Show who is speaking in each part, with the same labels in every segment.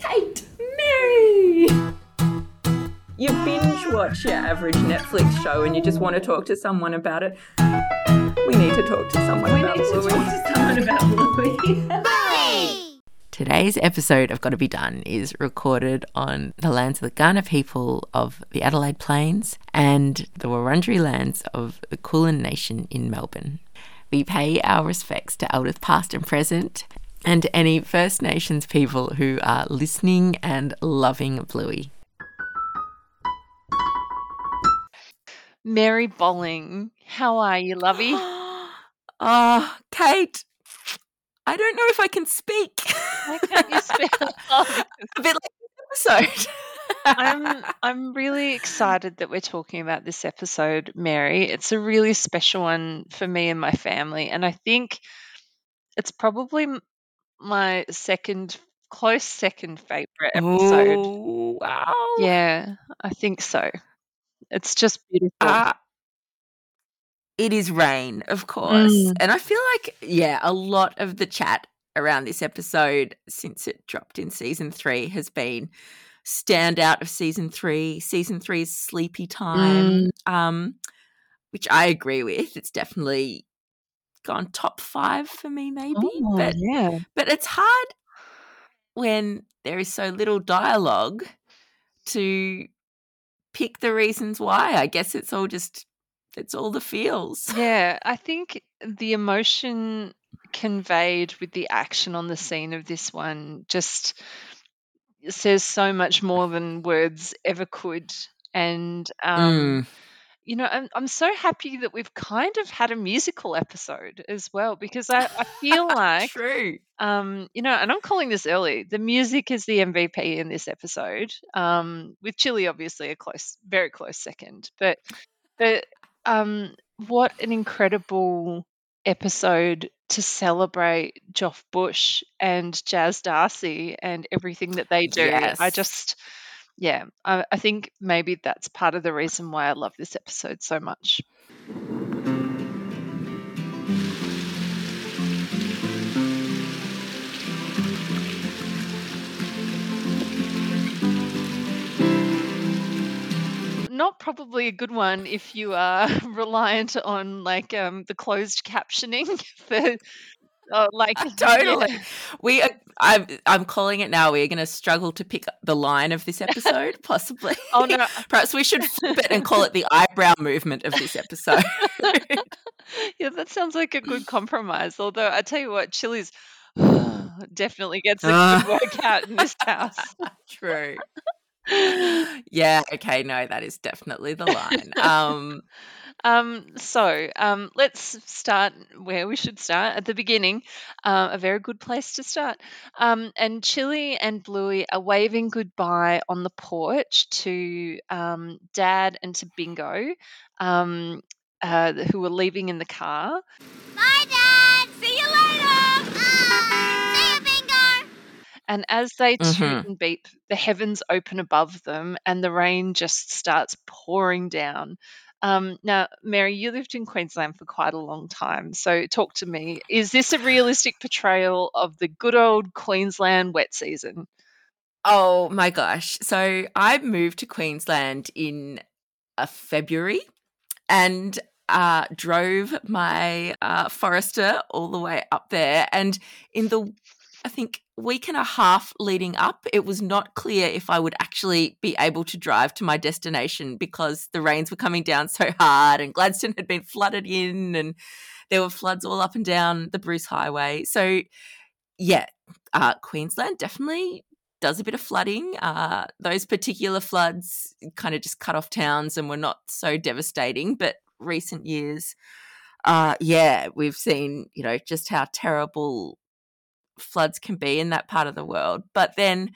Speaker 1: Kate, Mary. You binge watch your average Netflix show and you just want to talk to someone about it. We need to talk to someone
Speaker 2: We
Speaker 1: about
Speaker 2: need to talk to someone about Bluey.
Speaker 3: Today's episode of Gotta Be Done is recorded on the lands of the Kaurna people of the Adelaide Plains and the Wurundjeri lands of the Kulin Nation in Melbourne. We pay our respects to elders past and present and any First Nations people who are listening and loving Bluey.
Speaker 4: Mary Bolling, how are you, lovey?
Speaker 3: Oh, Kate, I don't know if I can speak.
Speaker 4: Why can't you speak?
Speaker 3: A bit like this episode.
Speaker 4: I'm I'm really excited that we're talking about this episode, Mary. It's a really special one for me and my family, and I think it's probably my second close second favorite episode.
Speaker 3: Ooh, wow.
Speaker 4: Yeah, I think so. It's just beautiful.
Speaker 3: Uh, it is rain, of course.
Speaker 4: Mm.
Speaker 3: And I feel like, yeah, a lot of the chat around this episode since it dropped in season three has been standout of season three, season three's sleepy time, um, which I agree with. It's definitely gone top five for me, maybe.
Speaker 4: Oh,
Speaker 3: but
Speaker 4: yeah.
Speaker 3: but it's hard when there is so little dialogue to pick the reasons why. I guess it's all just it's all the feels.
Speaker 4: Yeah, I think the emotion conveyed with the action on the scene of this one just says so much more than words ever could. And um,
Speaker 3: Mm.
Speaker 4: you know, I'm I'm so happy that we've kind of had a musical episode as well because I, I feel like
Speaker 3: True.
Speaker 4: um, you know, and I'm calling this early. The music is the MVP in this episode, um, with Chili obviously a close, very close second. But, but um, what an incredible episode to celebrate Joff Bush and Jazz D'Arcy and everything that they do. I just, yeah, I, I think maybe that's part of the reason why I love this episode so much. Not probably a good one if you are reliant on like um the closed captioning for uh, like
Speaker 3: Totally.
Speaker 4: yeah.
Speaker 3: We are, I'm I'm calling it now. We're going to struggle to pick the line of this episode, possibly.
Speaker 4: Oh, no.
Speaker 3: Perhaps we should flip it and call it the eyebrow movement of this episode.
Speaker 4: yeah that sounds like a good compromise although i tell you what chili's definitely gets a
Speaker 3: Ah.
Speaker 4: good workout in this house
Speaker 3: True. Yeah. Okay. No, that is definitely the line. Um.
Speaker 4: Um, so um, let's start where we should start at the beginning. Uh, a very good place to start. Um, and Chili and Bluey are waving goodbye on the porch to um, Dad and to Bingo, um, uh, who are leaving in the car.
Speaker 5: Bye, Dad. See you later. Bye. See you, Bingo.
Speaker 4: And as they toot
Speaker 3: Mhm.
Speaker 4: and beep, the heavens open above them and the rain just starts pouring down. Um, now, Mary, you lived in Queensland for quite a long time. So, talk to me. Is this a realistic portrayal of the good old Queensland wet season?
Speaker 3: Oh my gosh. So I moved to Queensland in uh, February and uh, drove my uh, Forester all the way up there. And in the, I think, week and a half leading up, it was not clear if I would actually be able to drive to my destination because the rains were coming down so hard and Gladstone had been flooded in and there were floods all up and down the Bruce Highway. So, yeah, uh, Queensland definitely does a bit of flooding. Uh, those particular floods kind of just cut off towns and were not so devastating. But recent years, uh, yeah, we've seen, you know, just how terrible floods can be in that part of the world. But then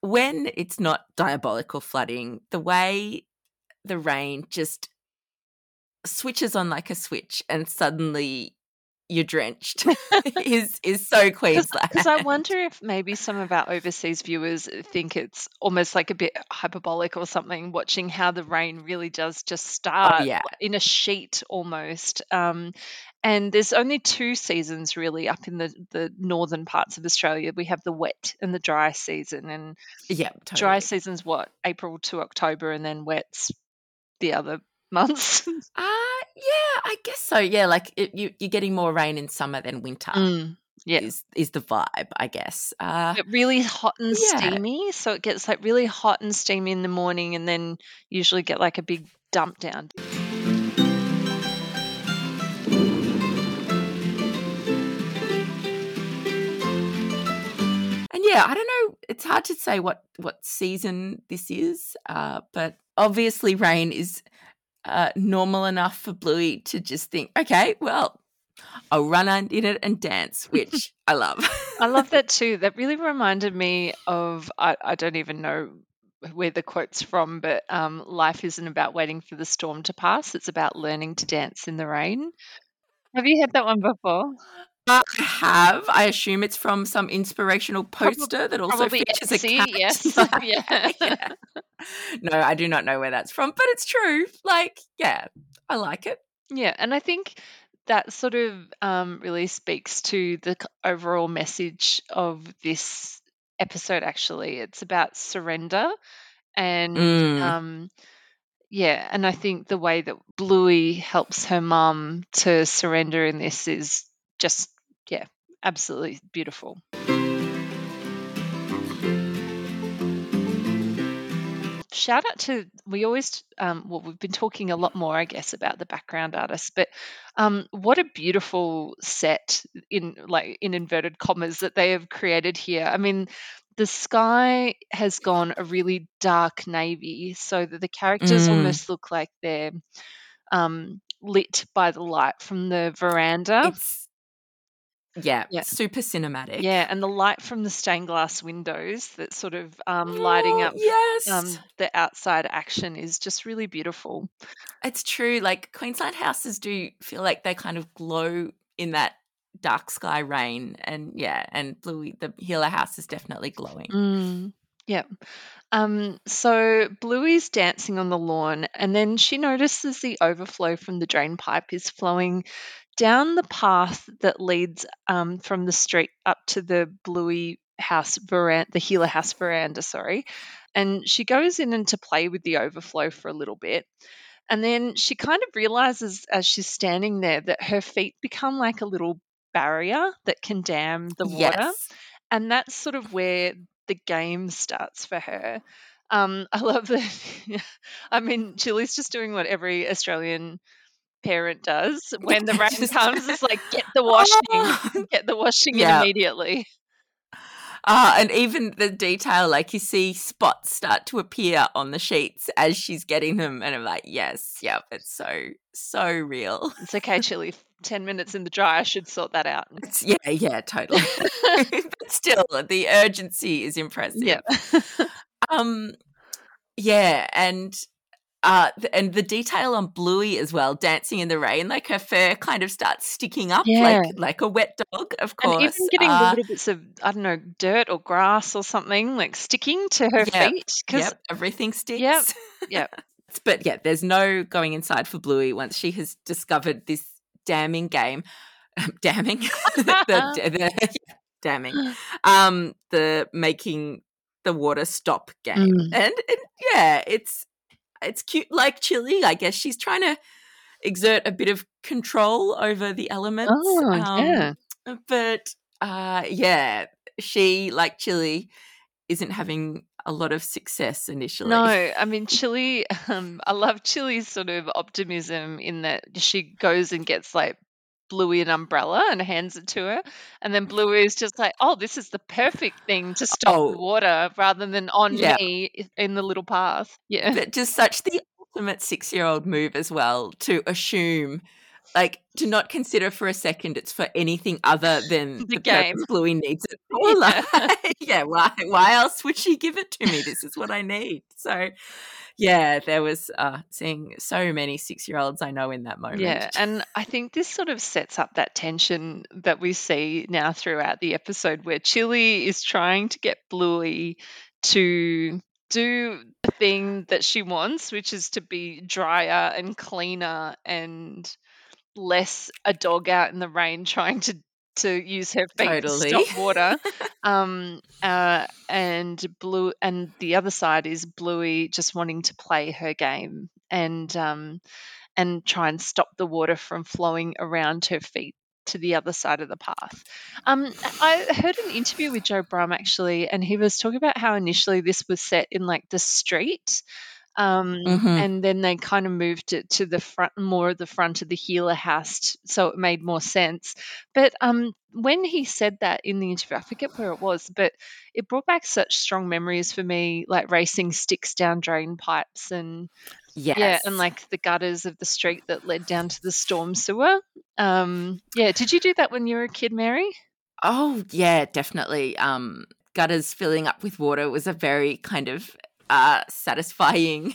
Speaker 3: when it's not diabolical flooding, the way the rain just switches on like a switch and suddenly you're drenched is is so Queensland.
Speaker 4: Because I wonder if maybe some of our overseas viewers think it's almost like a bit hyperbolic or something, watching how the rain really does just start
Speaker 3: yeah.
Speaker 4: in a sheet almost. Um, And there's only two seasons really up in the, the northern parts of Australia. We have the wet and the dry season. And
Speaker 3: Yeah, totally.
Speaker 4: dry season's what? April to October, and then wet's the other months.
Speaker 3: Uh yeah, I guess so. Yeah, like it, you you're getting more rain in summer than winter.
Speaker 4: Mm, yeah.
Speaker 3: Is is the vibe, I guess. Uh
Speaker 4: really hot and
Speaker 3: Yeah.
Speaker 4: steamy. So it gets like really hot and steamy in the morning, and then usually get like a big dump down.
Speaker 3: Yeah, I don't know. It's hard to say what what season this is, uh, but obviously, rain is uh, normal enough for Bluey to just think, okay, well, I'll run un- in it and dance, which I love.
Speaker 4: I love that too. That really reminded me of I, I don't even know where the quote's from, but um, life isn't about waiting for the storm to pass. It's about learning to dance in the rain. Have you heard that one before?
Speaker 3: I have. I assume it's from some inspirational poster that also features a
Speaker 4: Etsy,
Speaker 3: cat.
Speaker 4: yes. yeah.
Speaker 3: Yeah. No, I do not know where that's from, but it's true. Like, yeah, I like it.
Speaker 4: Yeah, and I think that sort of um, really speaks to the overall message of this episode. Actually, it's about surrender, and
Speaker 3: Mm.
Speaker 4: um, yeah, and I think the way that Bluey helps her mum to surrender in this is just yeah, absolutely beautiful. shout out to we always um, well we've been talking a lot more i guess about the background artists but um, what a beautiful set in like in inverted commas that they have created here i mean the sky has gone a really dark navy so that the characters
Speaker 3: Mm.
Speaker 4: almost look like they're um, lit by the light from the veranda
Speaker 3: It's yeah,
Speaker 4: Yeah.
Speaker 3: super cinematic.
Speaker 4: yeah and the light from the stained glass windows that sort of um, lighting
Speaker 3: Oh,
Speaker 4: up
Speaker 3: Yes,
Speaker 4: um, the outside action is just really beautiful.
Speaker 3: it's true. Like Queensland houses do feel like they kind of glow in that dark sky rain, and yeah, and Bluey, the Heeler house is definitely glowing.
Speaker 4: Mm, yeah. Um, so Bluey's dancing on the lawn, and then she notices the overflow from the drain pipe is flowing down the path that leads um, from the street up to the Bluey house veranda, the Heeler house veranda, sorry. And she goes in and to play with the overflow for a little bit. And then she kind of realizes as she's standing there that her feet become like a little barrier that can dam the water
Speaker 3: Yes,
Speaker 4: and that's sort of where the game starts for her. Um, I love that. I mean, Chili's just doing what every Australian parent does when the rain comes. It's like get the washing,
Speaker 3: Oh.
Speaker 4: get the washing
Speaker 3: Yeah.
Speaker 4: in immediately.
Speaker 3: Uh, and even the detail, like you see spots start to appear on the sheets as she's getting them, and I'm like, yes, yep, it's so so real.
Speaker 4: It's okay, Chili. Ten minutes in the dry, I should sort that out.
Speaker 3: It's, yeah, yeah, totally. but still, the urgency is impressive.
Speaker 4: yeah,
Speaker 3: Um, yeah, and uh, and the detail on Bluey as well, dancing in the rain, like her fur kind of starts sticking up,
Speaker 4: Yeah.
Speaker 3: like like a wet dog. Of course.
Speaker 4: and even getting
Speaker 3: uh,
Speaker 4: little bits of I don't know dirt or grass or something like sticking to her
Speaker 3: Yep,
Speaker 4: feet because
Speaker 3: Yep, everything sticks.
Speaker 4: Yep, yep.
Speaker 3: but yeah, there's no going inside for Bluey once she has discovered this damning game. damning. the, the, yeah, damning. Um, the making the water stop game.
Speaker 4: Mm.
Speaker 3: And, and yeah, it's it's cute like Chili. I guess she's trying to exert a bit of control over the elements.
Speaker 4: Oh,
Speaker 3: um,
Speaker 4: yeah.
Speaker 3: But uh yeah, she like Chili isn't having a lot of success initially.
Speaker 4: No, I mean Chili. Um, I love Chili's sort of optimism in that she goes and gets like Bluey an umbrella and hands it to her, and then Bluey is just like, "Oh, this is the perfect thing to stop the
Speaker 3: Oh.
Speaker 4: water, rather than on
Speaker 3: Yeah.
Speaker 4: me in the little path." Yeah,
Speaker 3: but just such the ultimate six year old move as well to assume like to not consider for a second it's for anything other than
Speaker 4: The
Speaker 3: the,
Speaker 4: game.
Speaker 3: Bluey needs it for. Like, yeah, why why else would she give it to me? This is what I need. So yeah, there was uh seeing so many six year olds I know in that moment.
Speaker 4: Yeah, and I think this sort of sets up that tension that we see now throughout the episode where Chili is trying to get Bluey to do the thing that she wants, which is to be drier and cleaner and less a dog out in the rain trying to to use her feet
Speaker 3: Totally.
Speaker 4: to stop water. um, uh, and blue, and the other side is Bluey just wanting to play her game and um, and try and stop the water from flowing around her feet to the other side of the path. Um, I heard an interview with Joe Brumm actually, and he was talking about how initially this was set in like the street. Um,
Speaker 3: Mhm.
Speaker 4: and then they kind of moved it to the front, more of the front of the Heeler house, so it made more sense. But um, when he said that in the interview, I forget where it was, but it brought back such strong memories for me, like racing sticks down drain pipes and
Speaker 3: Yes.
Speaker 4: yeah, and like the gutters of the street that led down to the storm sewer. Um, yeah, did you do that when you were a kid, Mary?
Speaker 3: Oh yeah, definitely. Um, gutters filling up with water was a very kind of uh, satisfying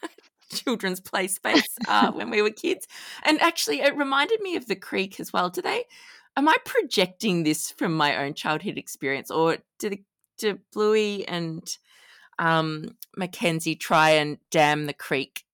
Speaker 3: children's play space uh, when we were kids. And actually, it reminded me of the creek as well. Do they? Am I projecting this from my own childhood experience, or do the, do Bluey and um, Mackenzie try and dam the creek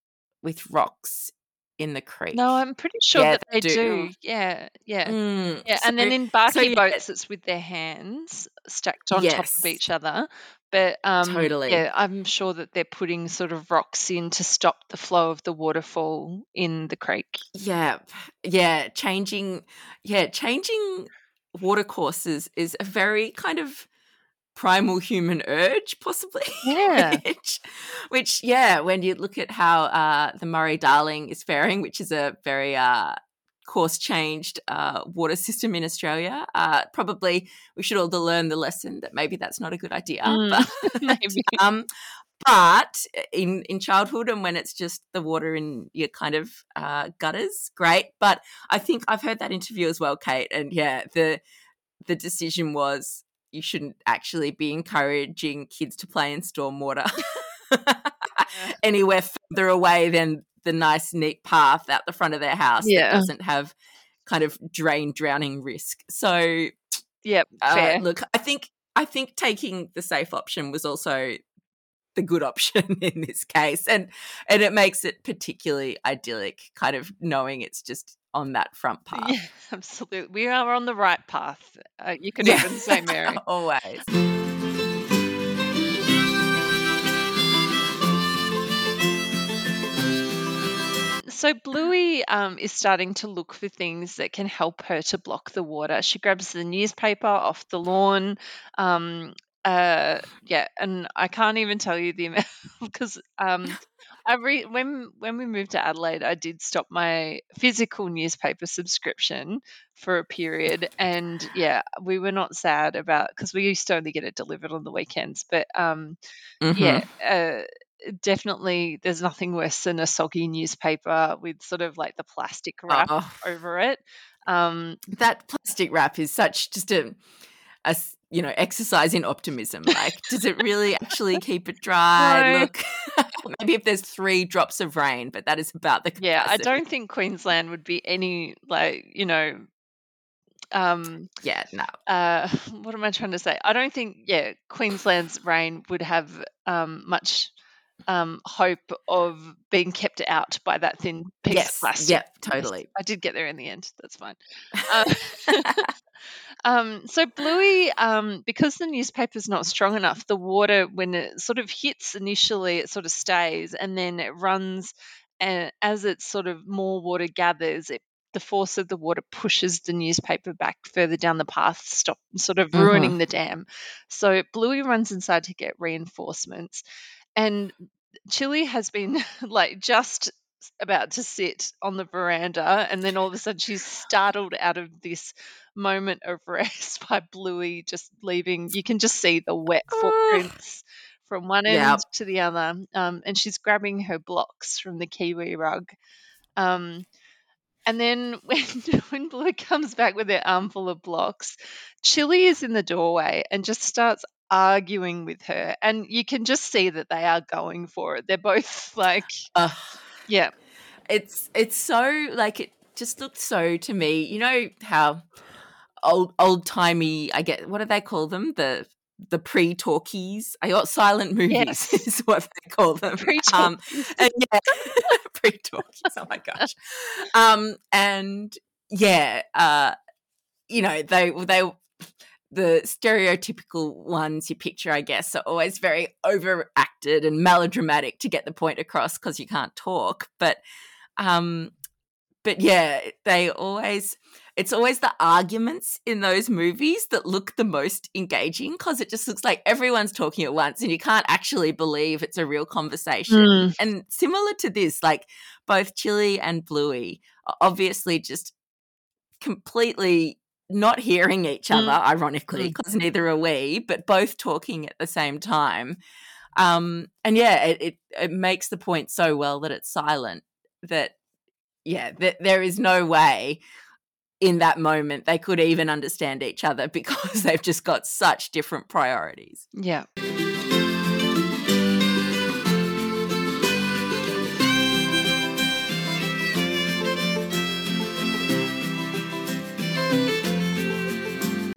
Speaker 3: with rocks in the creek?
Speaker 4: No, I'm pretty sure
Speaker 3: Yeah,
Speaker 4: that
Speaker 3: they
Speaker 4: they
Speaker 3: do.
Speaker 4: do. Yeah, yeah.
Speaker 3: Mm,
Speaker 4: Yeah, and then in barky
Speaker 3: yeah.
Speaker 4: boats, it's with their hands stacked on top of each other. But um,
Speaker 3: Totally.
Speaker 4: yeah, I'm sure that they're putting sort of rocks in to stop the flow of the waterfall in the creek.
Speaker 3: Yeah, yeah, changing, yeah, changing water courses is a very kind of primal human urge, possibly.
Speaker 4: Yeah.
Speaker 3: which, which, yeah, when you look at how uh, the Murray Darling is faring, which is a very uh, course changed uh, water system in Australia, uh, probably we should all learn the lesson that maybe that's not a good idea.
Speaker 4: Mm,
Speaker 3: but,
Speaker 4: maybe.
Speaker 3: um, but in in childhood and when it's just the water in your kind of uh, gutters, great. But I think I've heard that interview as well, Kate, and yeah, the the decision was you shouldn't actually be encouraging kids to play in stormwater anywhere further away than the nice neat path out the front of their house
Speaker 4: Yeah.
Speaker 3: that doesn't have kind of drain drowning risk. So
Speaker 4: Yep,
Speaker 3: uh, look, I think I think taking the safe option was also the good option in this case, and and it makes it particularly idyllic, kind of knowing it's just on that front path.
Speaker 4: Yeah, absolutely. We are on the right path. Uh, you could
Speaker 3: Yeah.
Speaker 4: even say, Mary.
Speaker 3: always.
Speaker 4: So Bluey um, is starting to look for things that can help her to block the water. She grabs the newspaper off the lawn. Um, uh, yeah, and I can't even tell you the amount because um, I re- when when we moved to Adelaide, I did stop my physical newspaper subscription for a period, and yeah, we were not sad about because we used to only get it delivered on the weekends, but um,
Speaker 3: Mhm.
Speaker 4: yeah, uh, definitely there's nothing worse than a soggy newspaper with sort of like the plastic wrap
Speaker 3: Oh,
Speaker 4: over it. Um,
Speaker 3: that plastic wrap is such just a, you know exercise in optimism. Like, does it really actually keep it dry?
Speaker 4: No.
Speaker 3: Look, maybe if there's three drops of rain, but that is about the
Speaker 4: yeah, I don't think Queensland would be any like you know. Um,
Speaker 3: Yeah, no.
Speaker 4: uh, what am I trying to say? I don't think yeah, Queensland's rain would have um, much um, hope of being kept out by that thin piece of plastic.
Speaker 3: yep,
Speaker 4: Yes,
Speaker 3: totally.
Speaker 4: I did get there in the end. That's fine. Um, um, so Bluey, um, because the newspaper's not strong enough, the water when it sort of hits initially, it sort of stays, and then it runs. And as it's sort of more water gathers, it the force of the water pushes the newspaper back further down the path, stop sort of
Speaker 3: Mhm.
Speaker 4: ruining the dam. So Bluey runs inside to get reinforcements, and Chili has been like just about to sit on the veranda, and then all of a sudden she's startled out of this moment of rest by Bluey just leaving. You can just see the wet footprints from one end to the other, um, and she's grabbing her blocks from the kiwi rug. Um, and then when when Bluey comes back with her armful of blocks, Chili is in the doorway and just starts arguing with her, and you can just see that they are going for it. They're both like,
Speaker 3: Ugh.
Speaker 4: yeah,
Speaker 3: it's it's so like it just looked so to me. You know how old old timey I get what do they call them the the pre-talkies. I got silent movies
Speaker 4: Yes.
Speaker 3: is what they call them.
Speaker 4: Pre-talkies.
Speaker 3: Um, and yeah, pre-talkies. Oh my gosh. Um, and yeah, uh, you know, they they the stereotypical ones you picture, I guess, are always very overacted and melodramatic to get the point across because you can't talk. But um, but yeah, they always it's always the arguments in those movies that look the most engaging because it just looks like everyone's talking at once and you can't actually believe it's a real conversation.
Speaker 4: Mm.
Speaker 3: And similar to this, like both Chili and Bluey are obviously just completely not hearing each
Speaker 4: Mm.
Speaker 3: other, ironically,
Speaker 4: Mm.
Speaker 3: because neither are we, but both talking at the same time. Um, and yeah, it, it it makes the point so well that it's silent that yeah, that there is no way in that moment they could even understand each other because they've just got such different priorities.
Speaker 4: Yeah.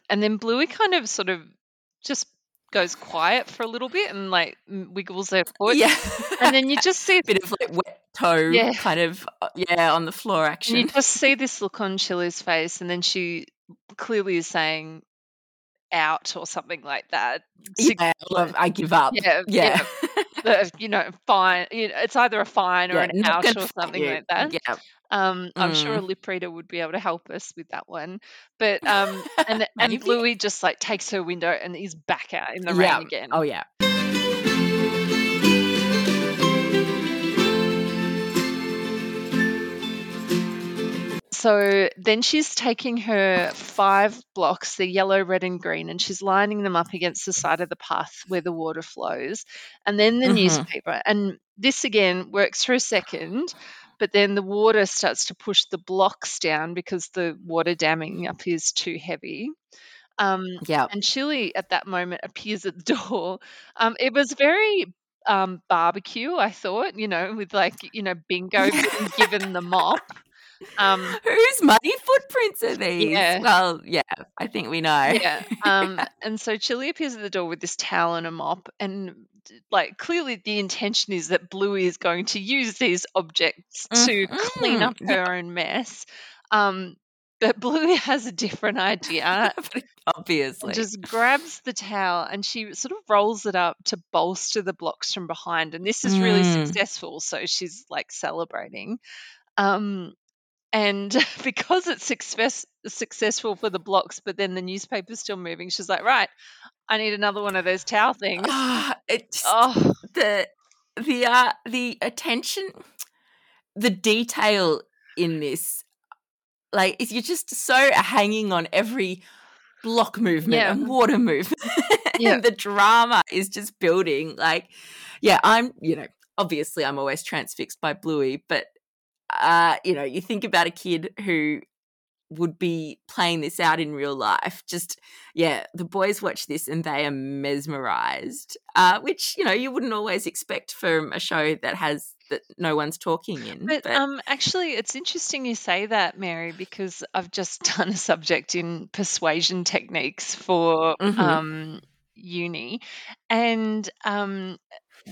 Speaker 4: And then Bluey kind of sort of just goes quiet for a little bit and like wiggles her foot.
Speaker 3: Yeah.
Speaker 4: And then you just see a
Speaker 3: bit of like wet toe
Speaker 4: Yeah.
Speaker 3: kind of uh, yeah on the floor
Speaker 4: and
Speaker 3: action.
Speaker 4: you just see this look on Chili's face and then she clearly is saying out or something like that.
Speaker 3: Yeah, I love- I give up.
Speaker 4: Yeah,
Speaker 3: yeah.
Speaker 4: the, you know, fine. You know, it's either a fine or
Speaker 3: Yeah,
Speaker 4: an out or something
Speaker 3: you.
Speaker 4: like that.
Speaker 3: Yeah.
Speaker 4: Um, I'm sure a
Speaker 3: Mm.
Speaker 4: lip reader would be able to help us with that one. But um, and and. Bluey just like takes her window and is back out in the
Speaker 3: yeah.
Speaker 4: rain again.
Speaker 3: Oh yeah.
Speaker 4: So then she's taking her five blocks, the yellow, red, and green, and she's lining them up against the side of the path where the water flows. And then the
Speaker 3: Mhm.
Speaker 4: newspaper. And this again works for a second, but then the water starts to push the blocks down because the water damming up is too heavy. Um,
Speaker 3: Yeah.
Speaker 4: and Chili at that moment appears at the door. Um, it was very um, barbecue, I thought, you know, with like, you know, bingo being given the mop. Um,
Speaker 3: Whose muddy footprints are these?
Speaker 4: Yeah.
Speaker 3: Well, yeah, I think we know.
Speaker 4: yeah. Um, and so Chili appears at the door with this towel and a mop, and like clearly the intention is that Bluey is going to use these objects to clean up
Speaker 3: Mhm,
Speaker 4: her own mess. Um, but Bluey has a different idea.
Speaker 3: Obviously.
Speaker 4: Just grabs the towel and she sort of rolls it up to bolster the blocks from behind. And this is really
Speaker 3: Mm.
Speaker 4: successful. So she's like celebrating. Um, and because it's success successful for the blocks, but then the newspaper's still moving, she's like, right, I need another one of those towel things.
Speaker 3: Ah, it's
Speaker 4: Oh,
Speaker 3: the the uh the attention the detail in this like you're just so hanging on every block movement
Speaker 4: Yeah.
Speaker 3: and water movement
Speaker 4: Yeah.
Speaker 3: and the drama is just building like yeah i'm you know obviously i'm always transfixed by bluey but uh you know you think about a kid who would be playing this out in real life just yeah the boys watch this and they are mesmerized uh which you know you wouldn't always expect from a show that has that no one's talking in
Speaker 4: but um, actually, it's interesting you say that, Mary, because I've just done a subject in persuasion techniques for
Speaker 3: Mhm.
Speaker 4: um, uni, and um,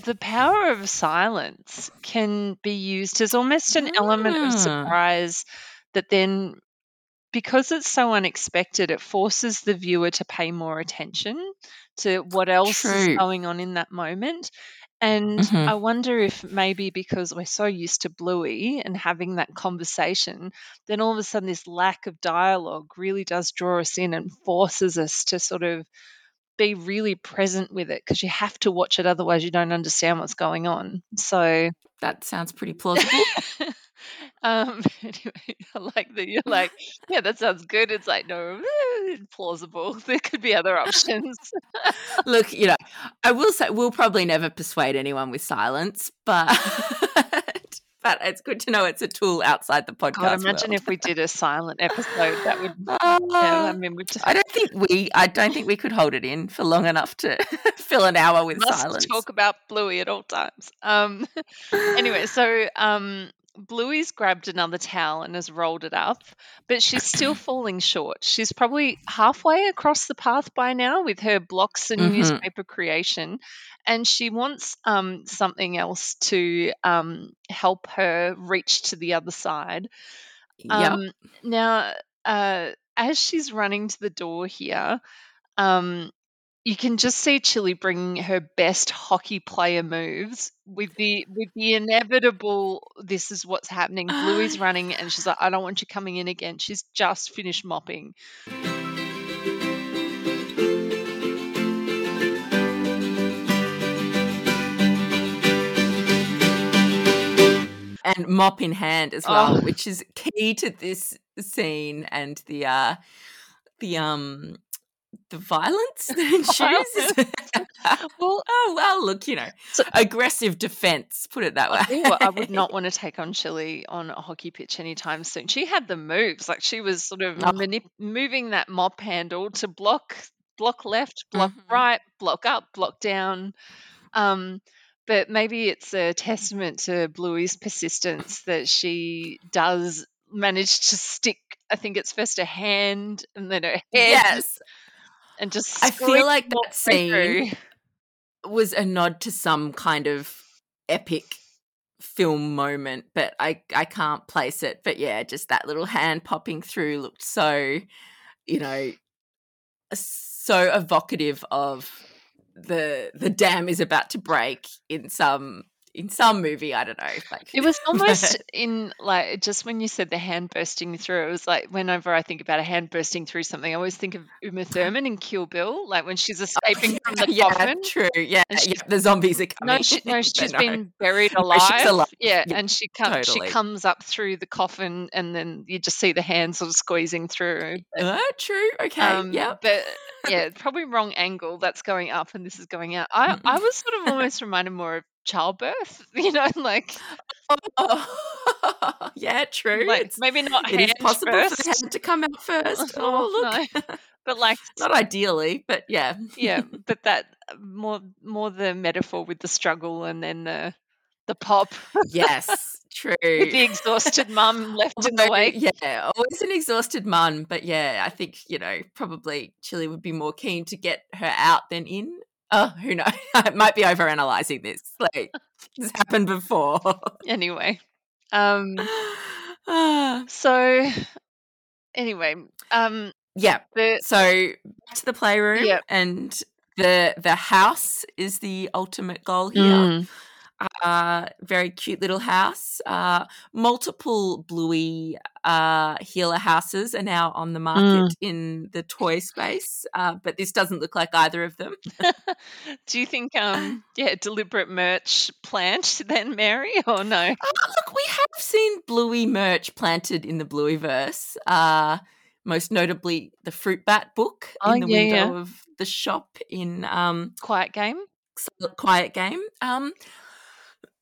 Speaker 4: the power of silence can be used as almost an element of
Speaker 3: Ah.
Speaker 4: surprise that then because it's so unexpected it forces the viewer to pay more attention to what else
Speaker 3: True.
Speaker 4: is going on in that moment and
Speaker 3: Mhm.
Speaker 4: i wonder if maybe because we're so used to bluey and having that conversation then all of a sudden this lack of dialogue really does draw us in and forces us to sort of be really present with it because you have to watch it otherwise you don't understand what's going on. So
Speaker 3: that sounds pretty plausible.
Speaker 4: um anyway i like that you're like yeah that sounds good. It's like no eh, plausible. There could be other options.
Speaker 3: Look, you know, I will say we'll probably never persuade anyone with silence, but but it's good to know it's a tool outside the podcast.
Speaker 4: god imagine
Speaker 3: world.
Speaker 4: if we did a silent episode that would yeah i
Speaker 3: Uh,
Speaker 4: mean we'd
Speaker 3: I don't think we I don't think we could hold it in for long enough to fill an hour with
Speaker 4: must
Speaker 3: silence.
Speaker 4: talk about bluey at all times um anyway so um Bluey's grabbed another towel and has rolled it up, but she's still falling short. She's probably halfway across the path by now with her blocks and
Speaker 3: Mhm.
Speaker 4: newspaper creation, and she wants um, something else to um, help her reach to the other side.
Speaker 3: Yep.
Speaker 4: Um, now, uh, as she's running to the door here, um, you can just see Chili bringing her best hockey player moves with the with the inevitable. This is what's happening. Bluey's running, and she's like, "I don't want you coming in again." She's just finished mopping.
Speaker 3: And mop in hand as well,
Speaker 4: Oh.
Speaker 3: which is key to this scene and the uh the um the violence that ensues.
Speaker 4: Well,
Speaker 3: oh well, look, you know,
Speaker 4: So-
Speaker 3: aggressive defense. Put it that way.
Speaker 4: I tell you what, I would not want to take on Chili on a hockey pitch anytime soon. She had the moves, like she was sort of
Speaker 3: Oh.
Speaker 4: manip- moving that mop handle to block, block left, block
Speaker 3: Mhm.
Speaker 4: right, block up, block down. Um, but maybe it's a testament to Bluey's persistence that she does manage to stick. I think it's first a hand and then her head,
Speaker 3: Yes,
Speaker 4: and just
Speaker 3: I feel like that scene
Speaker 4: through.
Speaker 3: was a nod to some kind of epic film moment, but I I can't place it. But yeah, just that little hand popping through looked so, you know, so evocative of the the dam is about to break in some in some movie. I don't know, like
Speaker 4: It was almost in like just when you said the hand bursting through, it was like whenever I think about a hand bursting through something, I always think of Uma Thurman in Kill Bill, like when she's escaping from the
Speaker 3: yeah,
Speaker 4: coffin.
Speaker 3: true. Yeah, yeah, the zombies are coming.
Speaker 4: No, she, no, she's
Speaker 3: no.
Speaker 4: been buried
Speaker 3: No,
Speaker 4: alive.
Speaker 3: she's alive.
Speaker 4: Yeah,
Speaker 3: Yeah,
Speaker 4: and she comes, she comes up through the coffin, and then you just see the hand sort of squeezing through. But,
Speaker 3: Uh, true. Okay.
Speaker 4: um,
Speaker 3: yeah.
Speaker 4: but yeah, probably wrong angle. That's going up, and this is going out. I, I was sort of almost reminded more of childbirth. You know, like
Speaker 3: Oh, yeah, true.
Speaker 4: like
Speaker 3: It's-
Speaker 4: maybe not
Speaker 3: it is possible
Speaker 4: first.
Speaker 3: for the hand to come out first.
Speaker 4: Oh,
Speaker 3: Oh, look.
Speaker 4: no. but like
Speaker 3: Not ideally, but yeah.
Speaker 4: yeah but that uh, more more the metaphor with the struggle and then the the pop
Speaker 3: yes, true.
Speaker 4: with the exhausted mum left in the
Speaker 3: Although,
Speaker 4: wake
Speaker 3: Yeah, always an exhausted mum, but yeah, I think you know probably Chili would be more keen to get her out than in. Oh, who knows? I might be over analyzing this. Like it's happened before.
Speaker 4: anyway um so anyway um
Speaker 3: yeah.
Speaker 4: the
Speaker 3: So back to the playroom,
Speaker 4: Yep.
Speaker 3: and the the house is the ultimate goal here.
Speaker 4: Mm.
Speaker 3: Uh, very cute little house. Uh, multiple bluey uh, Heeler houses are now on the market in the toy space, uh, but this doesn't look like either of them.
Speaker 4: do you think um yeah deliberate merch plant then mary or no
Speaker 3: Oh, look, we have seen bluey merch planted in the Blueyverse. Uh, most notably, the Fruit Bat book
Speaker 4: Oh,
Speaker 3: in the
Speaker 4: yeah,
Speaker 3: window
Speaker 4: yeah.
Speaker 3: of the shop in um,
Speaker 4: quiet game
Speaker 3: quiet game. Um,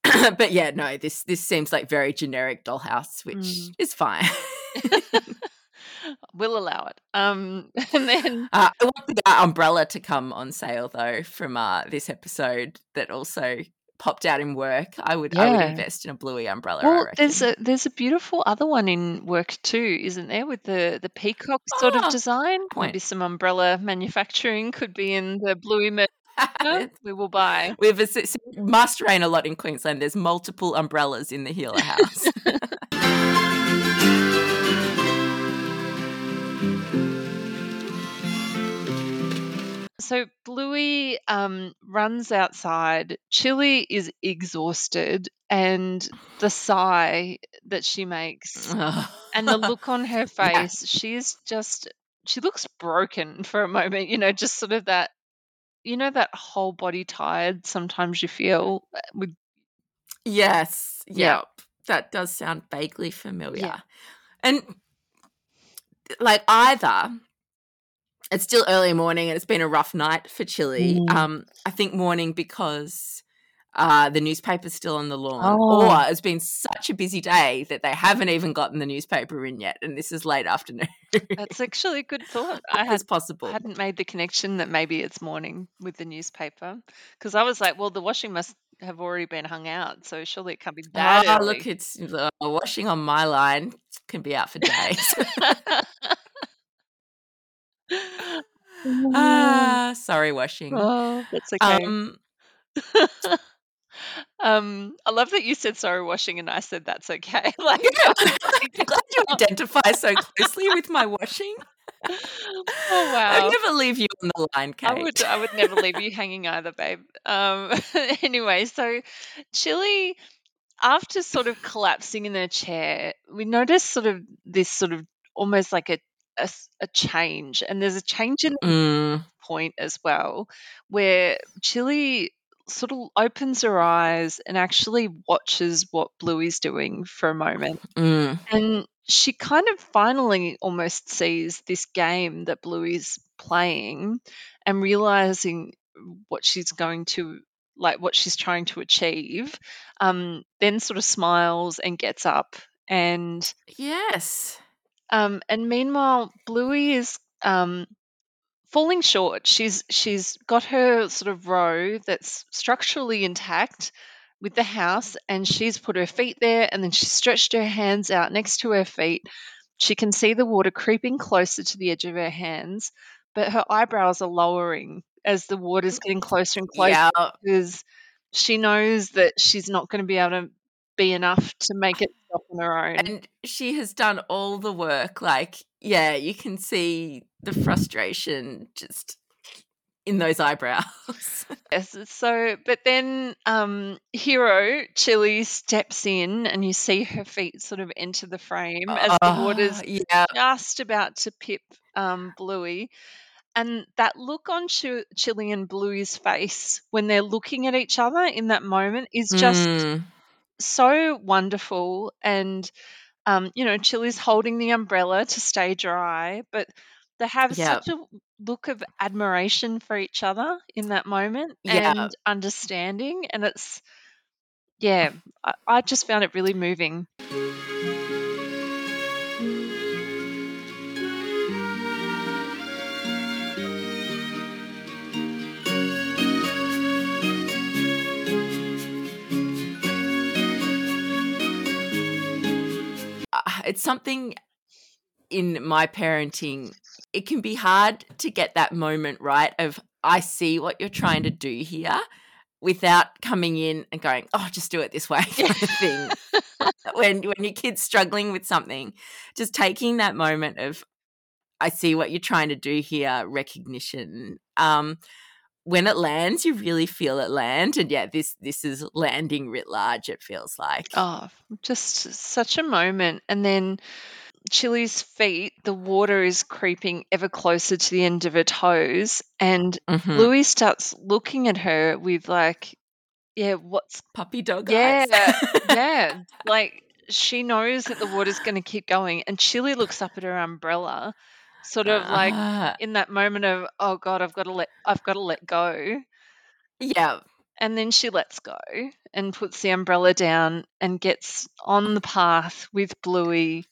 Speaker 3: but yeah, no, this this seems like very generic dollhouse, which
Speaker 4: Mm.
Speaker 3: is fine.
Speaker 4: we'll allow it um and then
Speaker 3: uh, I want the uh, umbrella to come on sale though from uh, this episode that also popped out in work. I would I would invest in a bluey umbrella.
Speaker 4: Well, there's a there's a beautiful other one in work too, isn't there? With the the peacock sort
Speaker 3: Ah,
Speaker 4: of design.
Speaker 3: point.
Speaker 4: Maybe some umbrella manufacturing could be in the Bluey merch. We will buy.
Speaker 3: We've a, s- must rain a lot in Queensland. There's multiple umbrellas in the Heeler house.
Speaker 4: So Bluey um, runs outside. Chili is exhausted, and the sigh that she makes, and the look on her face, she is just. She looks broken for a moment. You know, just sort of that. You know that whole body tired. Sometimes you feel uh, with
Speaker 3: Yes.
Speaker 4: Yeah.
Speaker 3: Yep. That does sound vaguely familiar.
Speaker 4: Yeah.
Speaker 3: And like either it's still early morning and it's been a rough night for Chili.
Speaker 4: Mm.
Speaker 3: Um, I think morning because uh, the newspaper's still on the lawn,
Speaker 4: Oh.
Speaker 3: or it's been such a busy day that they haven't even gotten the newspaper in yet, and this is late afternoon.
Speaker 4: That's actually a good thought. I had
Speaker 3: possible.
Speaker 4: I hadn't made the connection that maybe it's morning with the newspaper because I was like, well, the washing must have already been hung out, so surely it can't be that
Speaker 3: oh,
Speaker 4: early.
Speaker 3: look, it's uh, washing on my line can be out for days. ah, sorry, washing.
Speaker 4: oh, that's okay.
Speaker 3: Um,
Speaker 4: um, I love that you said sorry washing and I said that's okay. like,
Speaker 3: I'm glad you identify so closely with my washing.
Speaker 4: oh wow!
Speaker 3: I
Speaker 4: wow.
Speaker 3: never leave you on the line, Kate.
Speaker 4: I would I would never leave you hanging either, babe. Um, anyway, so Chili, after sort of collapsing in her chair, we notice sort of this sort of almost like a a change, and there's a change in
Speaker 3: Mm,
Speaker 4: point as well, where Chili sort of opens her eyes and actually watches what Bluey's doing for a moment.
Speaker 3: mm,
Speaker 4: And she kind of finally almost sees this game that Bluey's playing and realizing what she's going to like what she's trying to achieve um then sort of smiles and gets up and
Speaker 3: yes.
Speaker 4: um and meanwhile Bluey is um falling short she's she's got her sort of row that's structurally intact with the house and she's put her feet there and then she stretched her hands out next to her feet she can see the water creeping closer to the edge of her hands but her eyebrows are lowering as the water's getting closer and closer
Speaker 3: Yeah.
Speaker 4: because she knows that she's not going to be able to be enough to make it stop on her own
Speaker 3: And she has done all the work. Like, yeah, you can see the frustration just in those eyebrows.
Speaker 4: Yes. So, but then um, Hero Chili steps in, and you see her feet sort of enter the frame as the water's
Speaker 3: Oh, yeah.
Speaker 4: just about to pip um, Bluey. And that look on Ch- Chili and Bluey's face when they're looking at each other in that moment is just
Speaker 3: Mm,
Speaker 4: so wonderful. And, um, you know, Chili's holding the umbrella to stay dry, but they have
Speaker 3: Yeah.
Speaker 4: such a look of admiration for each other in that moment
Speaker 3: Yeah.
Speaker 4: and understanding. And it's, yeah, I, I just found it really moving.
Speaker 3: It's something in my parenting. It can be hard to get that moment right of I see what you're trying to do here without coming in and going, oh, just do it this way kind of thing. when when your kid's struggling with something, just taking that moment of I see what you're trying to do here, recognition. Um, when it lands, you really feel it land, and yeah, this this is landing writ large. It feels like.
Speaker 4: Oh, just such a moment. And then Chili's feet, the water is creeping ever closer to the end of her toes. And
Speaker 3: Mhm.
Speaker 4: Louis starts looking at her with, like, yeah, what's,
Speaker 3: puppy dog
Speaker 4: yeah,
Speaker 3: eyes.
Speaker 4: yeah. Like, she knows that the water's going to keep going. And Chili looks up at her umbrella, sort of like
Speaker 3: Ah,
Speaker 4: in that moment of, oh God, I've got to let, I've got to let go.
Speaker 3: yeah,
Speaker 4: And then she lets go and puts the umbrella down and gets on the path with Bluey,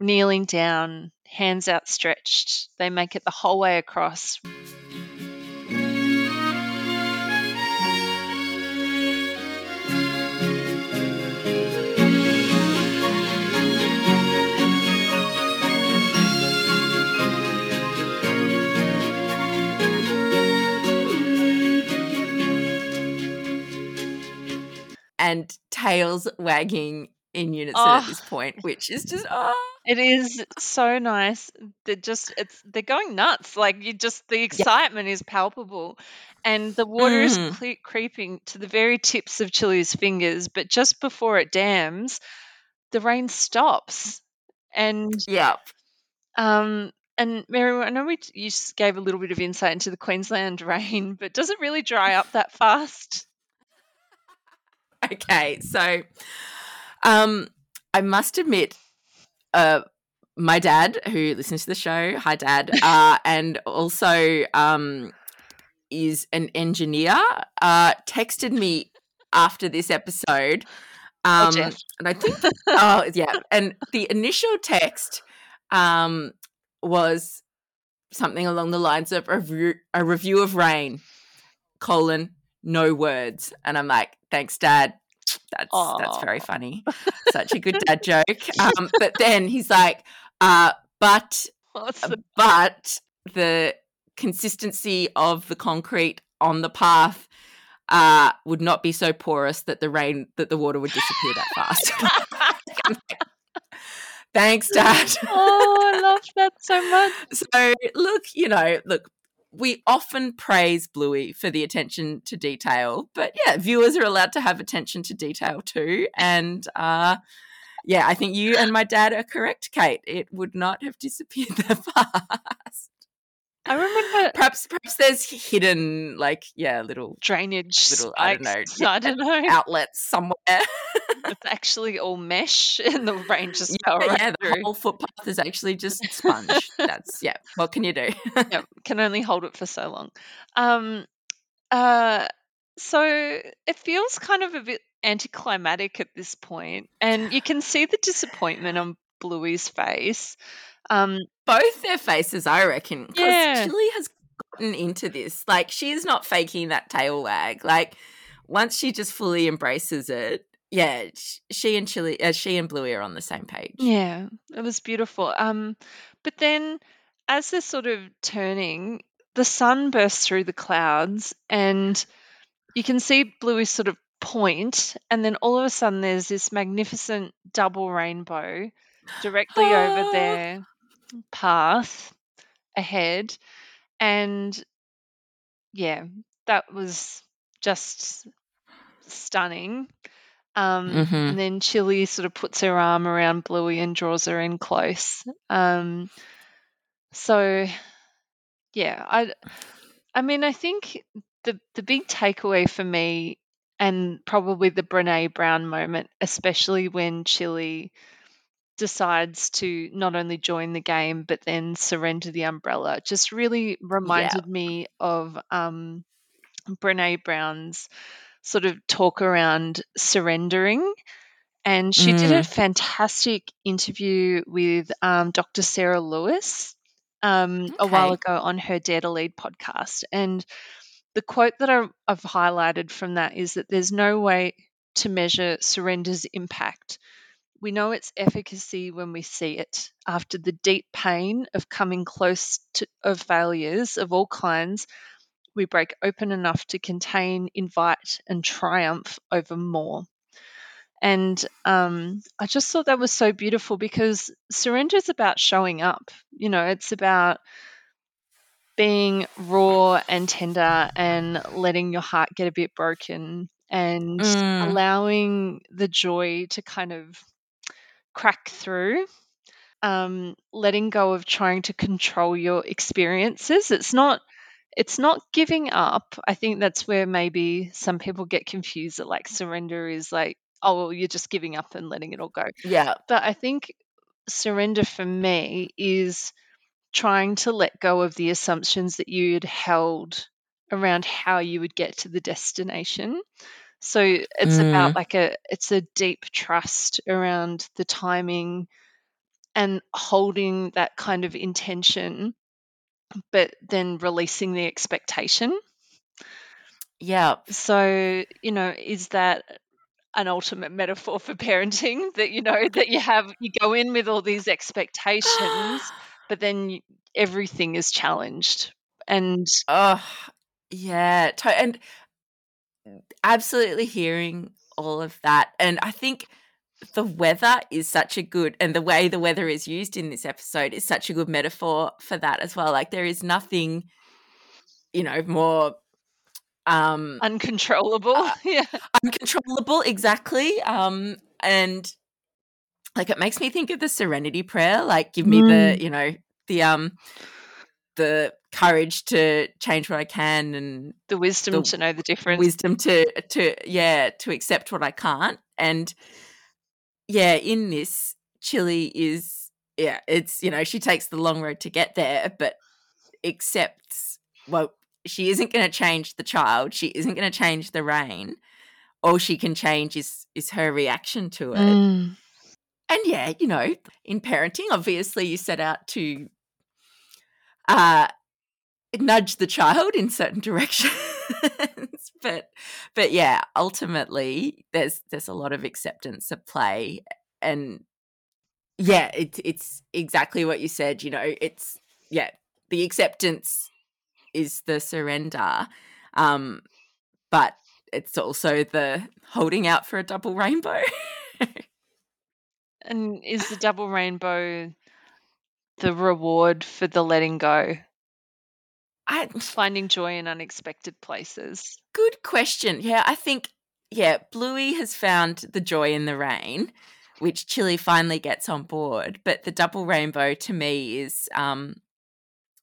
Speaker 4: kneeling down, hands outstretched. They make it the whole way across.
Speaker 3: And tails wagging in unison at
Speaker 4: Oh.
Speaker 3: this point, which is just oh,
Speaker 4: It is so nice. They're just it's they're going nuts. Like you just the excitement is palpable. And the water is
Speaker 3: Mhm.
Speaker 4: cle- creeping to the very tips of Chili's fingers, but just before it dams, the rain stops. And
Speaker 3: yeah.
Speaker 4: Um, and Mary, I know we you just gave a little bit of insight into the Queensland rain, but does it really dry up that fast?
Speaker 3: Okay, so um, I must admit, uh, my dad, who listens to the show, hi dad, uh, and also um, is an engineer, uh, texted me after this episode.
Speaker 4: Oh,
Speaker 3: Um, and I think, oh yeah, and the initial text um, was something along the lines of a review, a review of Rain, colon no words, and I'm like, thanks, Dad. That's that's very funny. Such a good dad joke. Um, but then he's like, uh, but
Speaker 4: the
Speaker 3: but the consistency of the concrete on the path uh, would not be so porous that the rain that the water would disappear that fast. Thanks, Dad.
Speaker 4: oh, I love that so much.
Speaker 3: so look, you know, look, we often praise Bluey for the attention to detail, but yeah, viewers are allowed to have attention to detail too. And uh yeah, I think you and my dad are correct, Kate. It would not have disappeared that fast.
Speaker 4: I remember
Speaker 3: Perhaps perhaps there's hidden like yeah, little
Speaker 4: drainage
Speaker 3: Little, I don't know,
Speaker 4: I don't know.
Speaker 3: outlets somewhere.
Speaker 4: It's actually all mesh, and the rain just fell
Speaker 3: yeah,
Speaker 4: right
Speaker 3: yeah, the whole footpath is actually just sponge. That's yeah. What can you do?
Speaker 4: Yep, can only hold it for so long. Um, uh, so it feels kind of a bit anticlimactic at this point, and you can see the disappointment on Bluey's face. Um,
Speaker 3: both their faces, I reckon. Because
Speaker 4: Yeah.
Speaker 3: Chili has gotten into this. Like, she is not faking that tail wag. Like, once she just fully embraces it, yeah, she and Chili, uh, she and Bluey are on the same page.
Speaker 4: Yeah, it was beautiful. Um, but then as they're sort of turning, the sun bursts through the clouds, and you can see Bluey sort of point, and then all of a sudden there's this magnificent double rainbow directly over their path ahead. And yeah, that was just stunning. Um,
Speaker 3: Mhm.
Speaker 4: And then Chili sort of puts her arm around Bluey and draws her in close. Um, so, yeah, I, I mean, I think the the big takeaway for me, and probably the Brene Brown moment, especially when Chili decides to not only join the game but then surrender the umbrella, just really reminded me of um, Brene Brown's sort of talk around surrendering. And she did a
Speaker 3: Mm.
Speaker 4: fantastic interview with um, Dr. Sarah Lewis um, a while ago on her Dare to Lead podcast. And the quote that I, I've highlighted from that is that there's no way to measure surrender's impact. We know its efficacy when we see it. After the deep pain of coming close to of failures of all kinds, we break open enough to contain, invite, and triumph over more. And um, I just thought that was so beautiful because surrender is about showing up. You know, it's about being raw and tender and letting your heart get a bit broken and
Speaker 3: Mm.
Speaker 4: allowing the joy to kind of crack through. Um, letting go of trying to control your experiences. It's not it's not giving up. I think that's where maybe some people get confused that like surrender is like, oh well, you're just giving up and letting it all go.
Speaker 3: Yeah.
Speaker 4: But I think surrender for me is trying to let go of the assumptions that you'd held around how you would get to the destination. So it's about mm. like a it's a deep trust around the timing and holding that kind of intention but then releasing the expectation.
Speaker 3: Yeah.
Speaker 4: So, you know, is that an ultimate metaphor for parenting that you know that you have you go in with all these expectations but then you, everything is challenged and
Speaker 3: Oh, yeah. And absolutely hearing all of that. And I think the weather is such a good, and the way the weather is used in this episode is such a good metaphor for that as well. Like there is nothing, you know, more um
Speaker 4: uncontrollable
Speaker 3: Uh,
Speaker 4: yeah
Speaker 3: uncontrollable exactly um and like it makes me think of the serenity prayer like give me the you know the um the courage to change what i can and
Speaker 4: the wisdom
Speaker 3: the
Speaker 4: to know the difference
Speaker 3: wisdom to to yeah to accept what i can't and yeah in this chili is yeah it's you know she takes the long road to get there but accepts well she isn't going to change the child she isn't going to change the rain all she can change is is her reaction to it.
Speaker 4: Mm.
Speaker 3: And yeah, you know, in parenting, obviously you set out to uh nudge the child in certain directions. but but yeah, ultimately there's there's a lot of acceptance at play and yeah, it, it's exactly what you said, you know, it's yeah, the acceptance is the surrender. Um but it's also the holding out for a double rainbow.
Speaker 4: And is the double rainbow the reward for the letting go?
Speaker 3: I
Speaker 4: Finding joy in unexpected places.
Speaker 3: Good question. Yeah, I think yeah, Bluey has found the joy in the rain, which Chili finally gets on board. But the double rainbow to me is um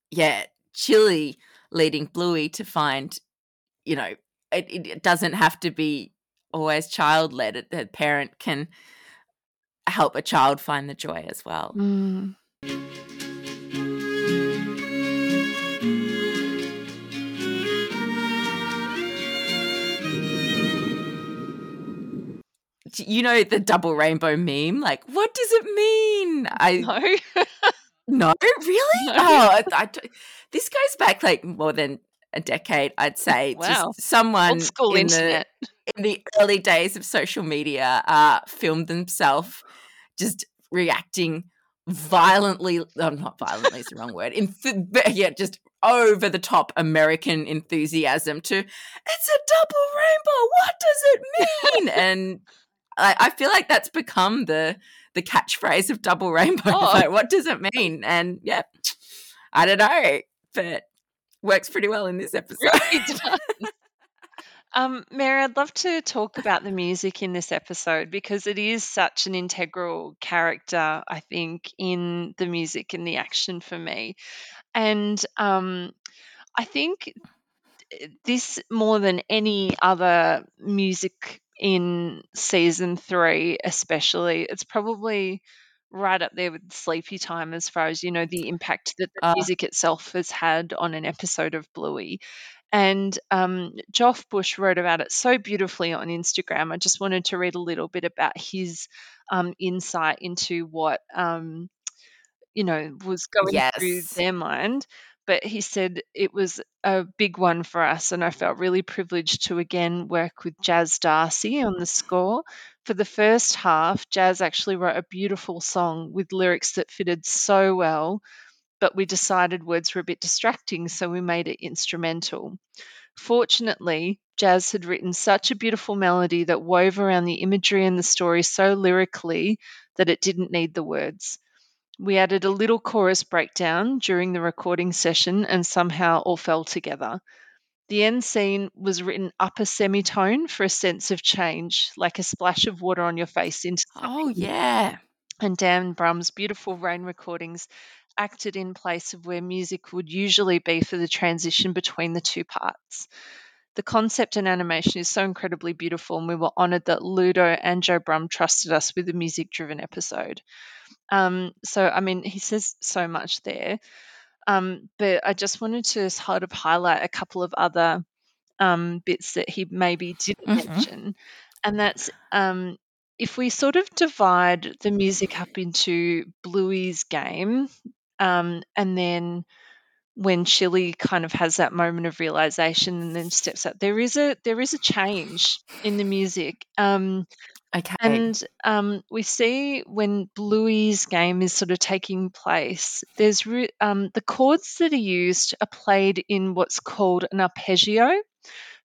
Speaker 3: yeah, Chili leading Bluey to find, you know, it, it doesn't have to be always child led. The parent can help a child find the joy as well.
Speaker 4: Mm.
Speaker 3: You know the double rainbow meme? Like, what does it mean? I
Speaker 4: No.
Speaker 3: No, really?
Speaker 4: No.
Speaker 3: Oh, I, I this goes back like more than a decade, I'd say.
Speaker 4: Wow.
Speaker 3: Just someone
Speaker 4: Old school
Speaker 3: in
Speaker 4: internet.
Speaker 3: the in the early days of social media uh, filmed themselves just reacting violently. Oh, not violently is the wrong word. Enth- yeah, just over the top American enthusiasm to it's a double rainbow. What does it mean? and I, I feel like that's become the the catchphrase of double rainbow.
Speaker 4: Oh.
Speaker 3: Like, what does it mean? And yeah, I don't know, but works pretty well in this episode.
Speaker 4: Um, Mary, I'd love to talk about the music in this episode because it is such an integral character, I think, in the music and the action for me. And um, I think eh, this, more than any other music in season three, especially, it's probably right up there with Sleepytime as far as, you know, the impact that the
Speaker 3: Ah.
Speaker 4: music itself has had on an episode of Bluey. And um, Joff Bush wrote about it so beautifully on Instagram. I just wanted to read a little bit about his um, insight into what, um, you know, was going through their mind. But he said it was a big one for us, and I felt really privileged to again work with Jazz D'Arcy on the score. For the first half, Jazz actually wrote a beautiful song with lyrics that fitted so well but we decided words were a bit distracting, so we made it instrumental. Fortunately, Jazz had written such a beautiful melody that wove around the imagery and the story so lyrically that it didn't need the words. We added a little chorus breakdown during the recording session and somehow all fell together. The end scene was written up a semitone for a sense of change, like a splash of water on your face into
Speaker 3: Oh yeah.
Speaker 4: and Dan Brumm's beautiful rain recordings acted in place of where music would usually be for the transition between the two parts. The concept and animation is so incredibly beautiful, and we were honoured that Ludo and Joe Brumm trusted us with a music driven episode. Um, so, I mean, he says so much there, um, but I just wanted to sort of highlight a couple of other um, bits that he maybe didn't
Speaker 3: Mhm.
Speaker 4: mention, and that's um, if we sort of divide the music up into Bluey's game, um, and then when Chili kind of has that moment of realization and then steps up, there is a there is a change in the music. Um,
Speaker 3: Okay.
Speaker 4: and um, we see when Bluey's game is sort of taking place, there's re- um, the chords that are used are played in what's called an arpeggio.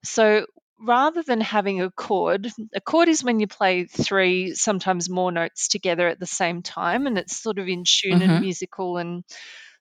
Speaker 4: So rather than having a chord, a chord is when you play three, sometimes more notes together at the same time, and it's sort of in tune
Speaker 3: Mhm.
Speaker 4: and musical and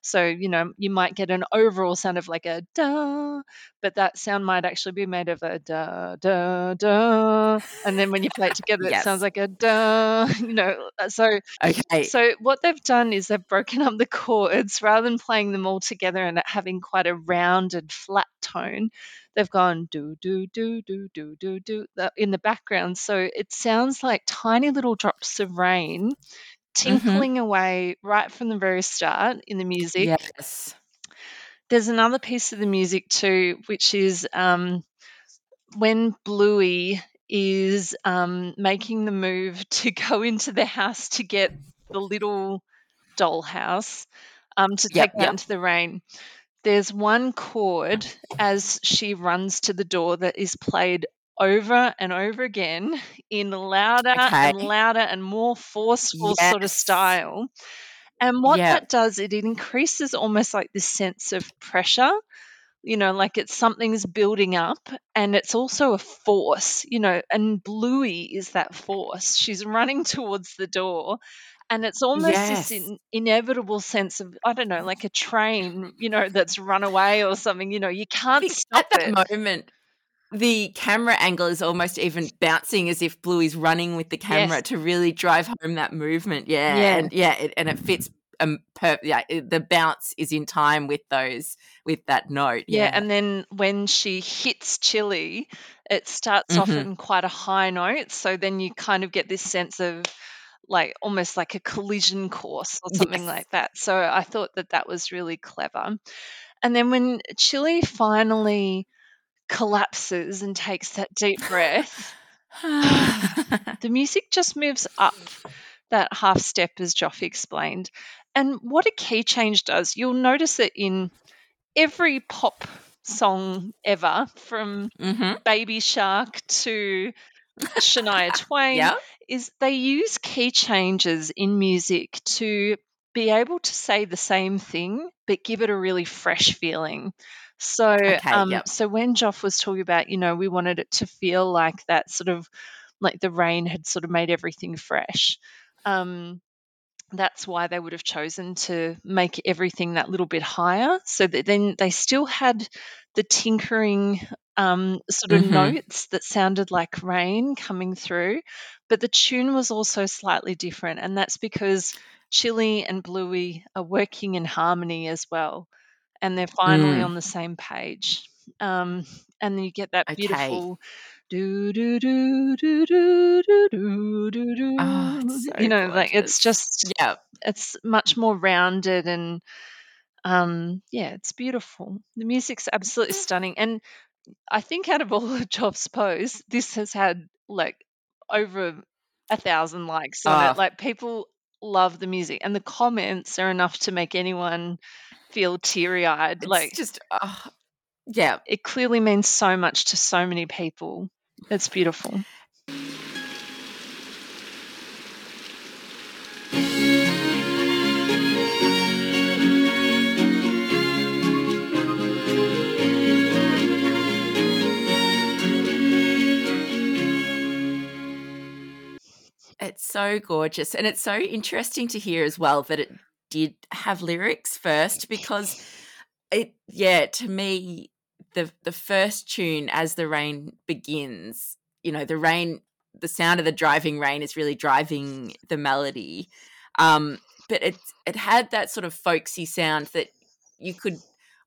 Speaker 4: so, you know, you might get an overall sound of like a da, but that sound might actually be made of a da, da, da. And then when you play it together, it sounds like a da, you know. uh, So,
Speaker 3: okay.
Speaker 4: so what they've done is they've broken up the chords rather than playing them all together and it having quite a rounded, flat tone. They've gone do, do, do, do, do, do, do in the background. So it sounds like tiny little drops of rain tinkling away right from the very start in the music.
Speaker 3: yes.
Speaker 4: There's another piece of the music too, which is um, when Bluey is um, making the move to go into the house to get the little dollhouse um, to
Speaker 3: Yep,
Speaker 4: take
Speaker 3: yep.
Speaker 4: into the rain. There's one chord as she runs to the door that is played over and over again in louder and louder and more forceful sort of style. And what that does, it increases almost like this sense of pressure you know, like it's something's building up and it's also a force, you know, and Bluey is that force. She's running towards the door and it's almost
Speaker 3: Yes.
Speaker 4: this in, inevitable sense of, I don't know, like a train, you know, that's run away or something, you know, you can't stop
Speaker 3: at
Speaker 4: it.
Speaker 3: that moment, the camera angle is almost even bouncing as if Bluey's running with the camera
Speaker 4: Yes.
Speaker 3: to really drive home that movement. Yeah,
Speaker 4: Yeah.
Speaker 3: and yeah, it, and it fits. Um, per, yeah, it- the bounce is in time with those with that note.
Speaker 4: Yeah,
Speaker 3: Yeah,
Speaker 4: and then when she hits Chili, it starts off
Speaker 3: Mhm.
Speaker 4: in quite a high note. So then you kind of get this sense of like almost like a collision course or something
Speaker 3: Yes.
Speaker 4: like that. So I thought that that was really clever. And then when Chili finally collapses and takes that deep breath, the music just moves up that half step, as Joff explained. And what a key change does, you'll notice it in every pop song ever, from
Speaker 3: hmm
Speaker 4: Baby Shark to Shania Twain,
Speaker 3: Yeah,
Speaker 4: is they use key changes in music to be able to say the same thing but give it a really fresh feeling. So,
Speaker 3: Okay,
Speaker 4: um,
Speaker 3: yep.
Speaker 4: so when Joff was talking about, you know, we wanted it to feel like that sort of like the rain had sort of made everything fresh. Um, that's why they would have chosen to make everything that little bit higher so that then they still had the tinkering um, sort of
Speaker 3: Mhm.
Speaker 4: notes that sounded like rain coming through but the tune was also slightly different and that's because chili and bluey are working in harmony as well and they're finally
Speaker 3: Mm.
Speaker 4: on the same page um, and then you get that
Speaker 3: Okay.
Speaker 4: beautiful do do do do do do do do do
Speaker 3: Oh, so
Speaker 4: you know like it's just
Speaker 3: yeah.
Speaker 4: it's much more rounded and um yeah it's beautiful the music's absolutely stunning and i think out of all the Joff's posts, this has had like over a thousand likes on
Speaker 3: Ah.
Speaker 4: it like people love the music and the comments are enough to make anyone feel teary-eyed
Speaker 3: It's
Speaker 4: like
Speaker 3: just, oh, yeah.
Speaker 4: it clearly means so much to so many people it's beautiful
Speaker 3: so gorgeous. And it's so interesting to hear as well that it did have lyrics first because it yeah, to me the the first tune as the rain begins, you know, the rain the sound of the driving rain is really driving the melody. Um but it it had that sort of folksy sound that you could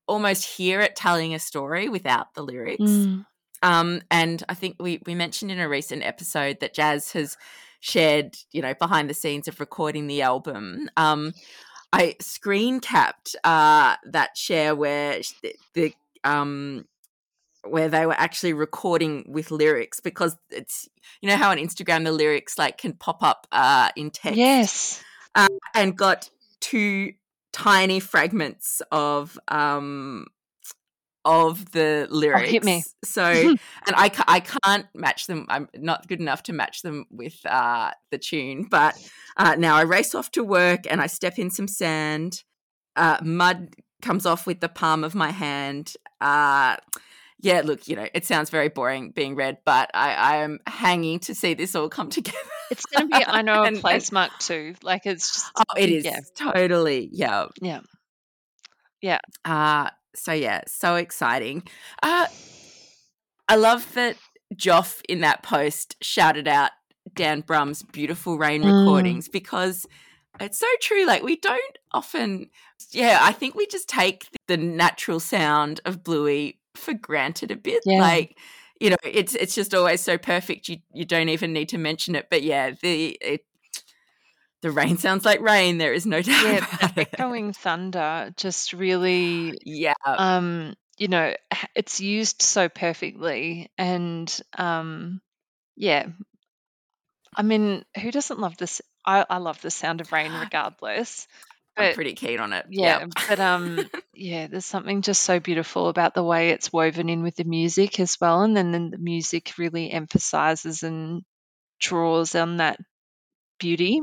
Speaker 3: almost hear it telling a story without the lyrics.
Speaker 4: Mm.
Speaker 3: Um, and I think we we mentioned in a recent episode that Jazz has shared, you know, behind the scenes of recording the album. Um, I screen capped uh, that share where the, the um where they were actually recording with lyrics because it's you know how on Instagram the lyrics like can pop up uh in text
Speaker 4: yes
Speaker 3: and got two tiny fragments of um of the lyrics.
Speaker 4: Oh, hit me.
Speaker 3: So and I I can't match them. I'm not good enough to match them with uh the tune, but uh now I race off to work and I step in some sand. Uh mud comes off with the palm of my hand. Uh yeah, look, you know, it sounds very boring being read, but I, I am hanging to see this all come together.
Speaker 4: it's going to be i know a
Speaker 3: and-
Speaker 4: place mark too like it's just
Speaker 3: Oh, it is
Speaker 4: yeah
Speaker 3: totally, yeah.
Speaker 4: yeah yeah
Speaker 3: Uh so yeah, so exciting. Uh I love that Joff in that post shouted out Dan Brumm's beautiful rain
Speaker 4: Mm.
Speaker 3: recordings because it's so true. Like we don't often yeah, I think we just take the natural sound of Bluey for granted a bit.
Speaker 4: Yeah.
Speaker 3: Like you know, it's it's just always so perfect. You you don't even need to mention it. But yeah, the it, the rain sounds like rain. There is no doubt
Speaker 4: yeah
Speaker 3: about
Speaker 4: echoing thunder just really
Speaker 3: Yeah,
Speaker 4: um you know it's used so perfectly and um yeah. I mean, who doesn't love this? I, I love the sound of rain regardless.
Speaker 3: I'm pretty keen on it.
Speaker 4: yeah,
Speaker 3: Yep.
Speaker 4: but um, yeah, there's something just so beautiful about the way it's woven in with the music as well, and then, then the music really emphasizes and draws on that beauty.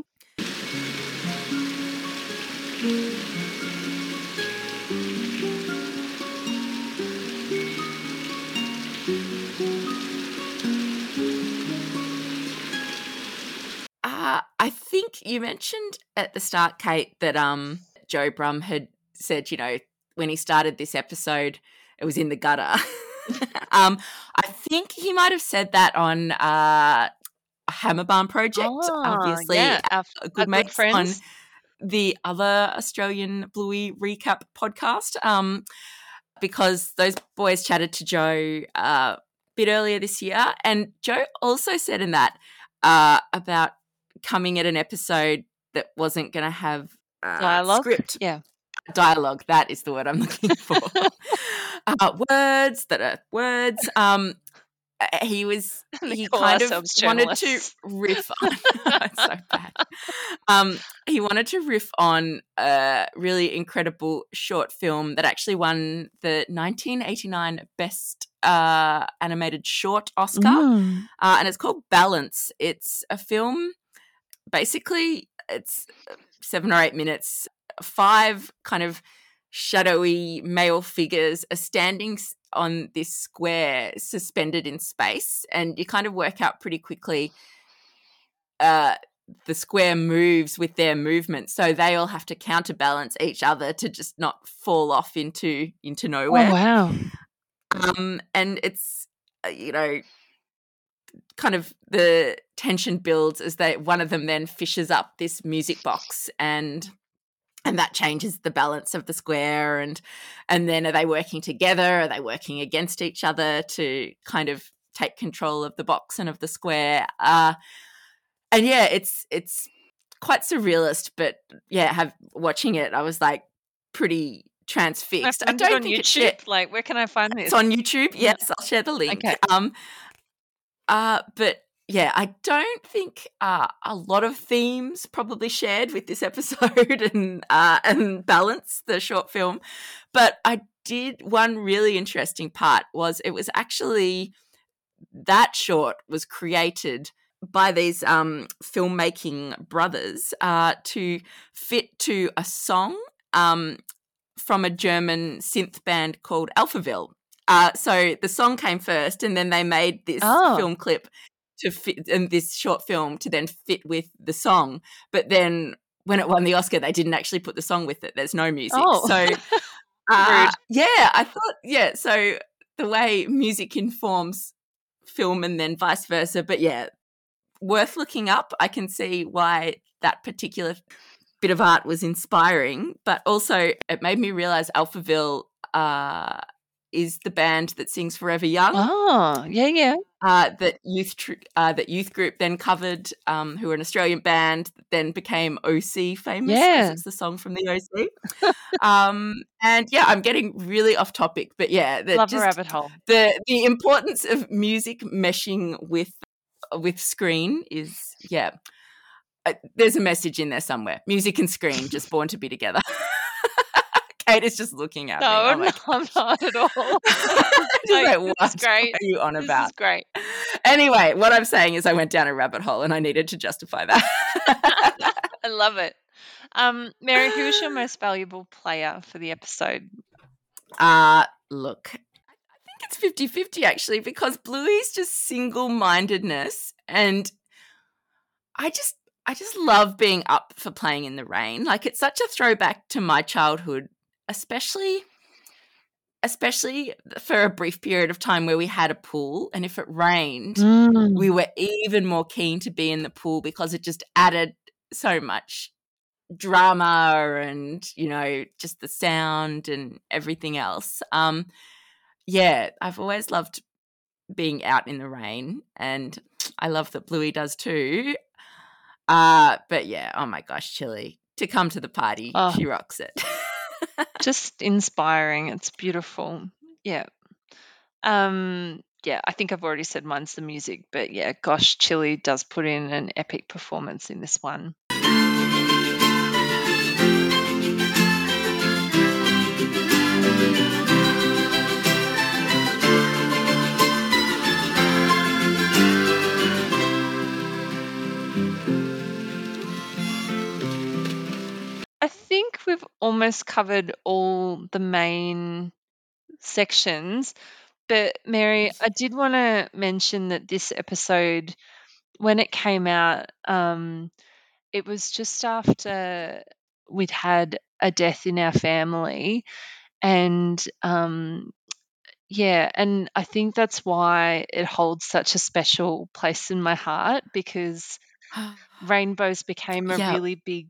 Speaker 3: Uh, I think you mentioned at the start, Kate, that um Joe Brumm had said, you know, when he started this episode, it was in the gutter. um, I think he might have said that on uh, Hammerbarn project.
Speaker 4: Ah,
Speaker 3: obviously,
Speaker 4: yeah, our,
Speaker 3: a good
Speaker 4: good
Speaker 3: mates on the other Australian Bluey recap podcast. Um, because those boys chatted to Joe uh, a bit earlier this year, and Joe also said in that uh, about coming at an episode that wasn't going to have uh,
Speaker 4: Dialogue?
Speaker 3: script
Speaker 4: Yeah.
Speaker 3: dialogue. That is the word I'm looking for. uh, words that are words. Um, uh, he was he kind of wanted to riff on. so bad. Um, he wanted to riff on a really incredible short film that actually won the 1989 Best uh, Animated Short Oscar
Speaker 4: Mm.
Speaker 3: uh, and it's called Balance. It's a film. Basically, it's seven or eight minutes. Five kind of shadowy male figures are standing on this square, suspended in space, and you kind of work out pretty quickly. Uh, the square moves with their movement, so they all have to counterbalance each other to just not fall off into into
Speaker 4: Oh
Speaker 3: nowhere
Speaker 4: wow!
Speaker 3: um and it's uh, you know kind of the tension builds as they one of them then fishes up this music box and and that changes the balance of the square and and then are they working together are they working against each other to kind of take control of the box and of the square uh and yeah it's it's quite surrealist but yeah have watching it i was like pretty transfixed i don't
Speaker 4: on
Speaker 3: think it's
Speaker 4: YouTube. Like, where can I find this?
Speaker 3: it's on YouTube. Yes, I'll share the link.
Speaker 4: Okay.
Speaker 3: Um, uh, but yeah, I don't think uh, a lot of themes probably shared with this episode and uh, and balance the short film. But I did one really interesting part was it was actually that short was created by these um, filmmaking brothers uh, to fit to a song um, from a German synth band called Alphaville. Uh, so the song came first, and then they made this
Speaker 4: Oh.
Speaker 3: film clip to fit, and this short film to then fit with the song. But then when it won the Oscar, they didn't actually put the song with it. There's no music.
Speaker 4: Oh.
Speaker 3: So uh, yeah, I thought yeah. So the way music informs film and then vice versa. But yeah, worth looking up. I can see why that particular bit of art was inspiring, but also it made me realize Alphaville uh, is the band that sings Forever Young.
Speaker 4: Oh, yeah, yeah.
Speaker 3: Uh, that youth tr- uh, that youth group then covered, um, who were an Australian band, that then became OC famous.
Speaker 4: Yeah.
Speaker 3: it's the song from the OC. um, and yeah, I'm getting really off topic, but yeah, the,
Speaker 4: Love a rabbit hole.
Speaker 3: the the importance of music meshing with with screen is yeah. Uh, there's a message in there somewhere. Music and screen just born to be together. Kate is just looking at me.
Speaker 4: No,
Speaker 3: I'm
Speaker 4: no,
Speaker 3: like,
Speaker 4: I'm not at all.
Speaker 3: Like,
Speaker 4: this
Speaker 3: what
Speaker 4: great.
Speaker 3: are you on
Speaker 4: This
Speaker 3: about?
Speaker 4: great.
Speaker 3: Anyway, what I'm saying is I went down a rabbit hole and I needed to justify that.
Speaker 4: I love it. Um, Mary, who's your most valuable player for the episode?
Speaker 3: uh look, I think it's 50-50 actually because Bluey's just single-mindedness and I just I just love being up for playing in the rain. Like it's such a throwback to my childhood, especially especially for a brief period of time where we had a pool and if it rained,
Speaker 4: Mm.
Speaker 3: we were even more keen to be in the pool because it just added so much drama and you know just the sound and everything else um yeah i've always loved being out in the rain and i love that bluey does too uh but yeah oh my gosh Chili to come to the party
Speaker 4: Oh.
Speaker 3: she rocks it
Speaker 4: Just inspiring. It's beautiful. Yeah. Um, yeah, I think I've already said mine's the music, but yeah, gosh, Chili does put in an epic performance in this one. I think we've almost covered all the main sections. But Mary, I did want to mention that this episode, when it came out, um, it was just after we'd had a death in our family. And um, yeah, and I think that's why it holds such a special place in my heart because rainbows became a
Speaker 3: Yeah.
Speaker 4: really big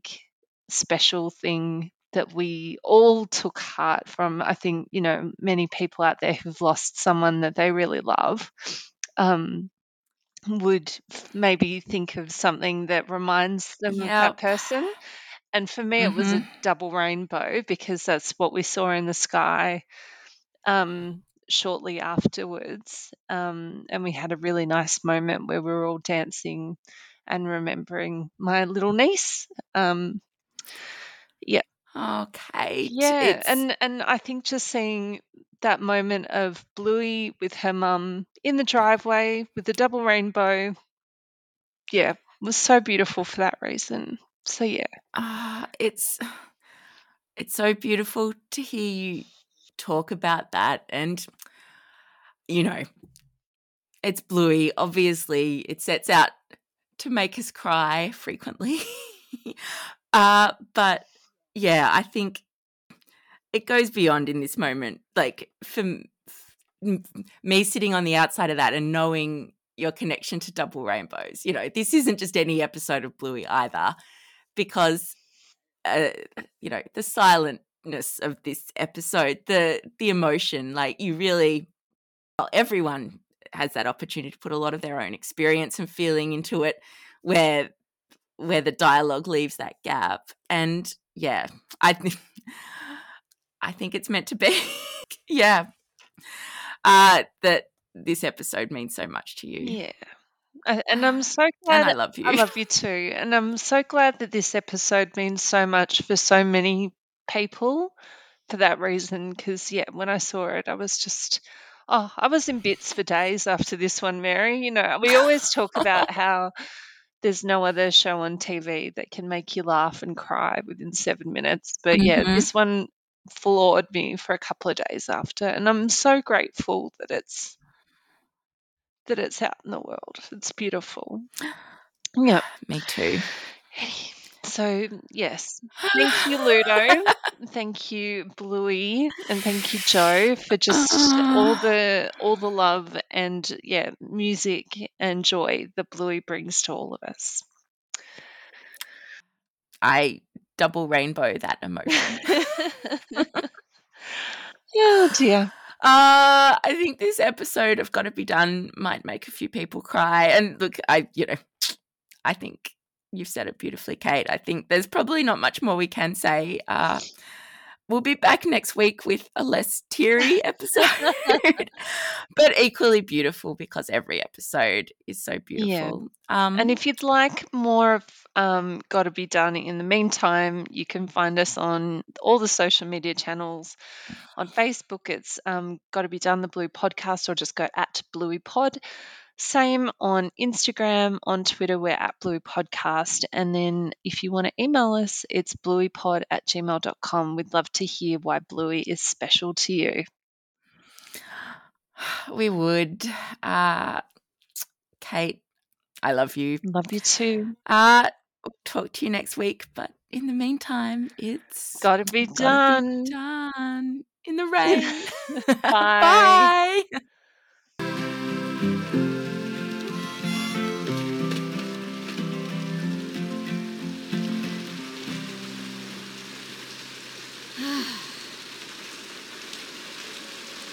Speaker 4: special thing that we all took heart from. I think, you know, many people out there who've lost someone that they really love um, would maybe think of something that reminds them of that person. And for me, it was a
Speaker 3: Mhm.
Speaker 4: double rainbow because that's what we saw in the sky um, shortly afterwards. Um, and we had a really nice moment where we were all dancing and remembering my little niece. Um,
Speaker 3: Oh, Okay.
Speaker 4: yeah,
Speaker 3: it's-
Speaker 4: and and I think just seeing that moment of Bluey with her mum in the driveway with the double rainbow, yeah, was so beautiful for that reason. So yeah,
Speaker 3: Ah, it's it's so beautiful to hear you talk about that and you know it's bluey obviously it sets out to make us cry frequently uh but yeah i think it goes beyond in this moment like for me sitting on the outside of that and knowing your connection to double rainbows you know this isn't just any episode of bluey either because uh, you know the silentness of this episode the the emotion like you really well, everyone has that opportunity to put a lot of their own experience and feeling into it where where the dialogue leaves that gap and yeah i think i think it's meant to be yeah uh that this episode means so much to you
Speaker 4: yeah, and I'm so glad.
Speaker 3: and i love you
Speaker 4: I love you too, and I'm so glad that this episode means so much for so many people for that reason. Because yeah, when I saw it, I was just. Oh, I was in bits for days after this one, Mary. You know, we always talk about how there's no other show on TV that can make you laugh and cry within seven minutes. But yeah,
Speaker 3: Mhm.
Speaker 4: this one floored me for a couple of days after, and I'm so grateful that it's that it's out in the world. It's beautiful. Yeah.
Speaker 3: me too
Speaker 4: So yes, thank you, Ludo. thank you, Bluey, and thank you, Joe, for just all the all the love and yeah, music and joy that Bluey brings to all of us.
Speaker 3: i double rainbow that emotion
Speaker 4: oh dear.
Speaker 3: Uh, I think this episode of Gotta Be Done might make a few people cry. And look, I, you know, I think you've said it beautifully, Kate. I think there's probably not much more we can say. Uh, we'll be back next week with a less teary episode, but equally beautiful because every episode is so beautiful. Um,
Speaker 4: And if you'd like more of um, Gotta Be Done in the meantime, you can find us on all the social media channels. On Facebook, it's um, Gotta Be Done, the Blue Podcast, or just go at Bluey Pod. Same on Instagram, on Twitter, we're at Bluey Podcast. And then if you want to email us, it's blueypod at gmail.com. We'd love to hear why Bluey is special to you.
Speaker 3: we would. Uh, Kate, I love you.
Speaker 4: Love you too.
Speaker 3: Uh, we'll talk to you next week. But in the meantime, it's
Speaker 4: Gotta be
Speaker 3: gotta
Speaker 4: done.
Speaker 3: be done in the rain.
Speaker 4: Bye.
Speaker 3: Bye.